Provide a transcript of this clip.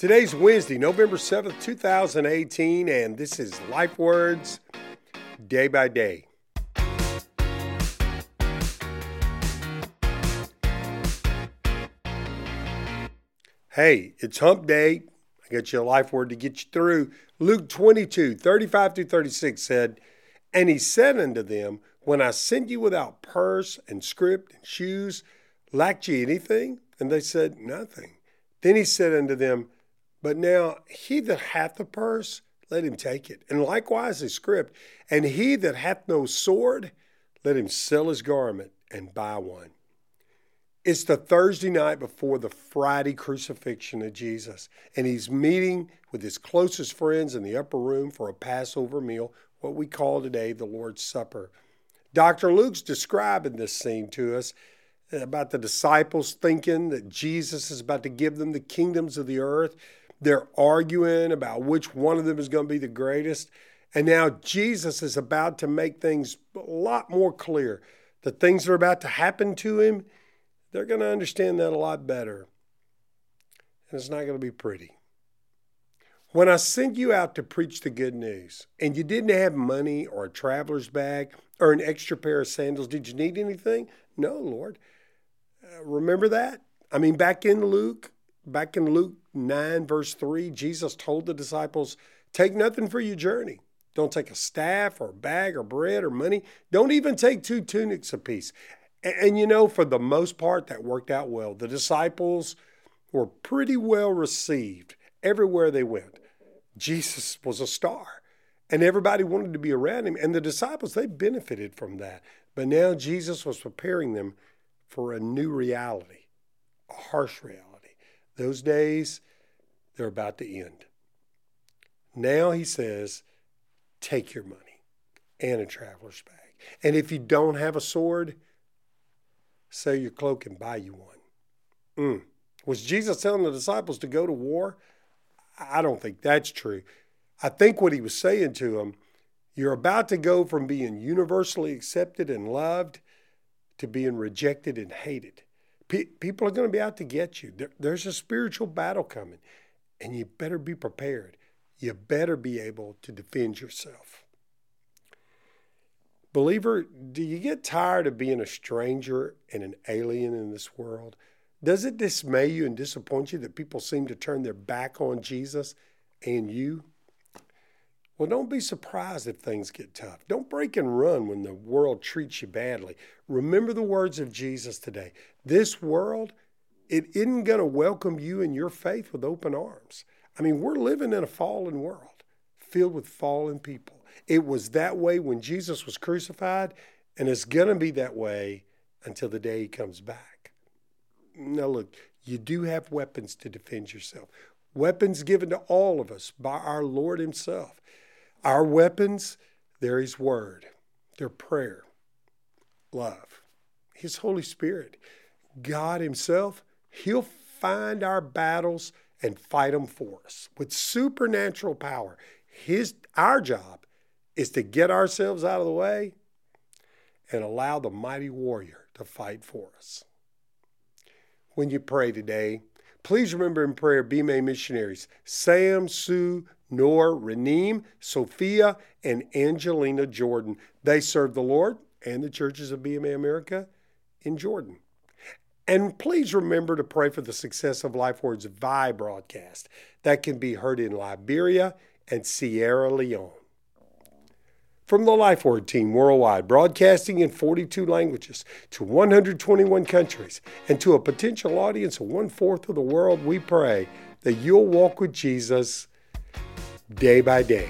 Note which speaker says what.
Speaker 1: Today's Wednesday, November 7th, 2018, and this is Life Words Day by Day. Hey, it's hump day. I got you a life word to get you through. Luke 22, 35 through 36 said, And he said unto them, When I send you without purse and scrip and shoes, lacked ye anything? And they said, Nothing. Then he said unto them, but now he that hath a purse, let him take it, and likewise a scrip. And he that hath no sword, let him sell his garment and buy one. It's the Thursday night before the Friday crucifixion of Jesus, and he's meeting with his closest friends in the upper room for a Passover meal, what we call today the Lord's Supper. Dr. Luke's describing this scene to us uh, about the disciples thinking that Jesus is about to give them the kingdoms of the earth. They're arguing about which one of them is going to be the greatest. And now Jesus is about to make things a lot more clear. The things that are about to happen to him, they're going to understand that a lot better. And it's not going to be pretty. When I sent you out to preach the good news and you didn't have money or a traveler's bag or an extra pair of sandals, did you need anything? No, Lord. Uh, remember that? I mean, back in Luke, back in Luke 9, verse 3, Jesus told the disciples, Take nothing for your journey. Don't take a staff or a bag or bread or money. Don't even take two tunics apiece. And, and you know, for the most part, that worked out well. The disciples were pretty well received everywhere they went. Jesus was a star, and everybody wanted to be around him. And the disciples, they benefited from that. But now Jesus was preparing them for a new reality, a harsh reality. Those days, they're about to end. Now he says, take your money and a traveler's bag. And if you don't have a sword, sell your cloak and buy you one. Mm. Was Jesus telling the disciples to go to war? I don't think that's true. I think what he was saying to them, you're about to go from being universally accepted and loved to being rejected and hated people are going to be out to get you. There, there's a spiritual battle coming, and you better be prepared. You better be able to defend yourself. Believer, do you get tired of being a stranger and an alien in this world? Does it dismay you and disappoint you that people seem to turn their back on Jesus and you? Well, don't be surprised if things get tough. Don't break and run when the world treats you badly. Remember the words of Jesus today. This world, it isn't going to welcome you and your faith with open arms. I mean, we're living in a fallen world filled with fallen people. It was that way when Jesus was crucified, and it's going to be that way until the day he comes back. Now, look, you do have weapons to defend yourself, weapons given to all of us by our Lord Himself. Our weapons, they're His Word, they're prayer, love, His Holy Spirit. God Himself, He'll find our battles and fight them for us with supernatural power. His, our job is to get ourselves out of the way and allow the mighty warrior to fight for us. When you pray today, please remember in prayer be BMA missionaries Sam, Sue, nor Reneem, Sophia, and Angelina Jordan. They serve the Lord and the churches of BMA America in Jordan. And please remember to pray for the success of Life Words Vai broadcast that can be heard in Liberia and Sierra Leone. From the Life Word team worldwide, broadcasting in 42 languages to 121 countries and to a potential audience of one fourth of the world, we pray that you'll walk with Jesus day by day.